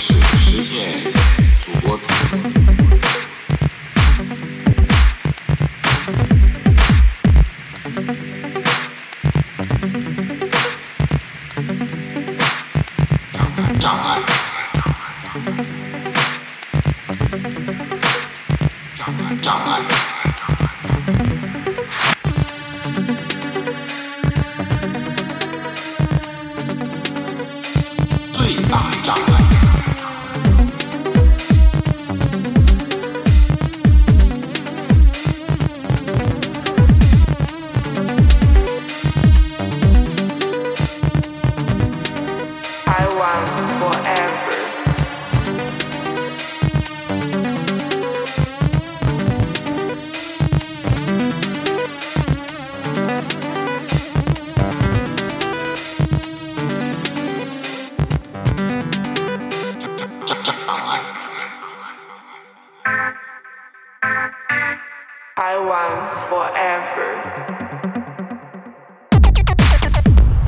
是实现祖国统一。forever.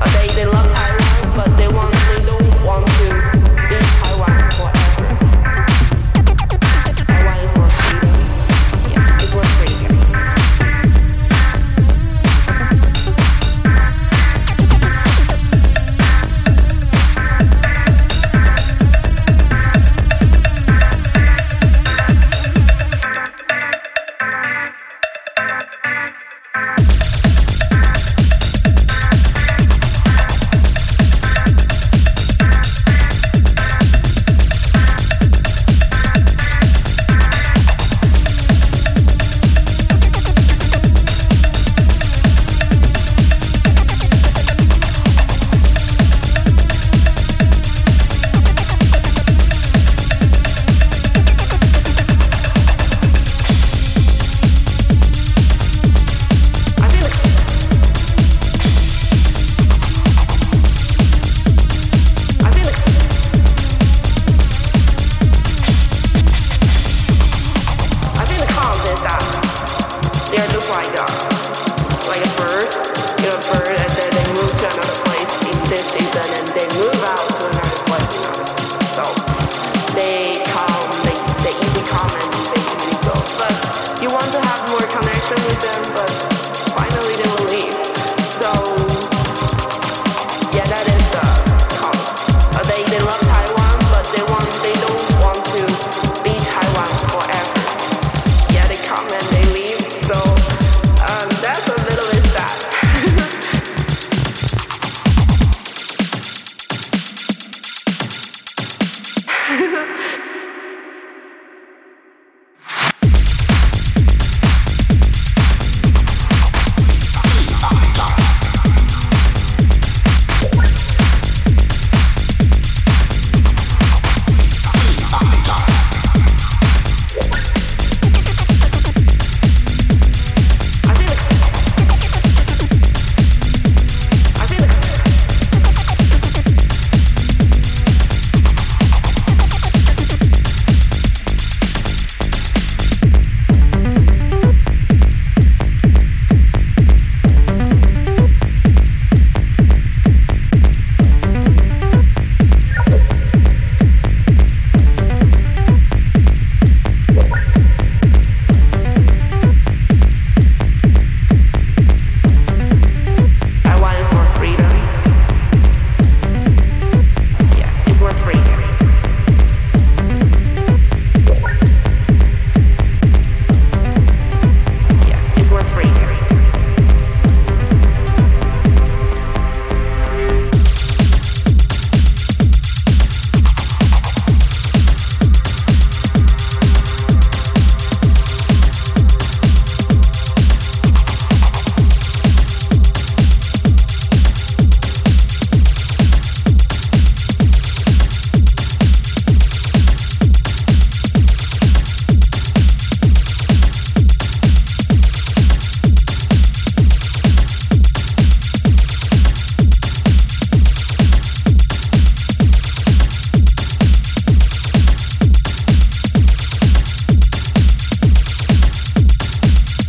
They, they love Tyrone, but they want one Susan and Dave.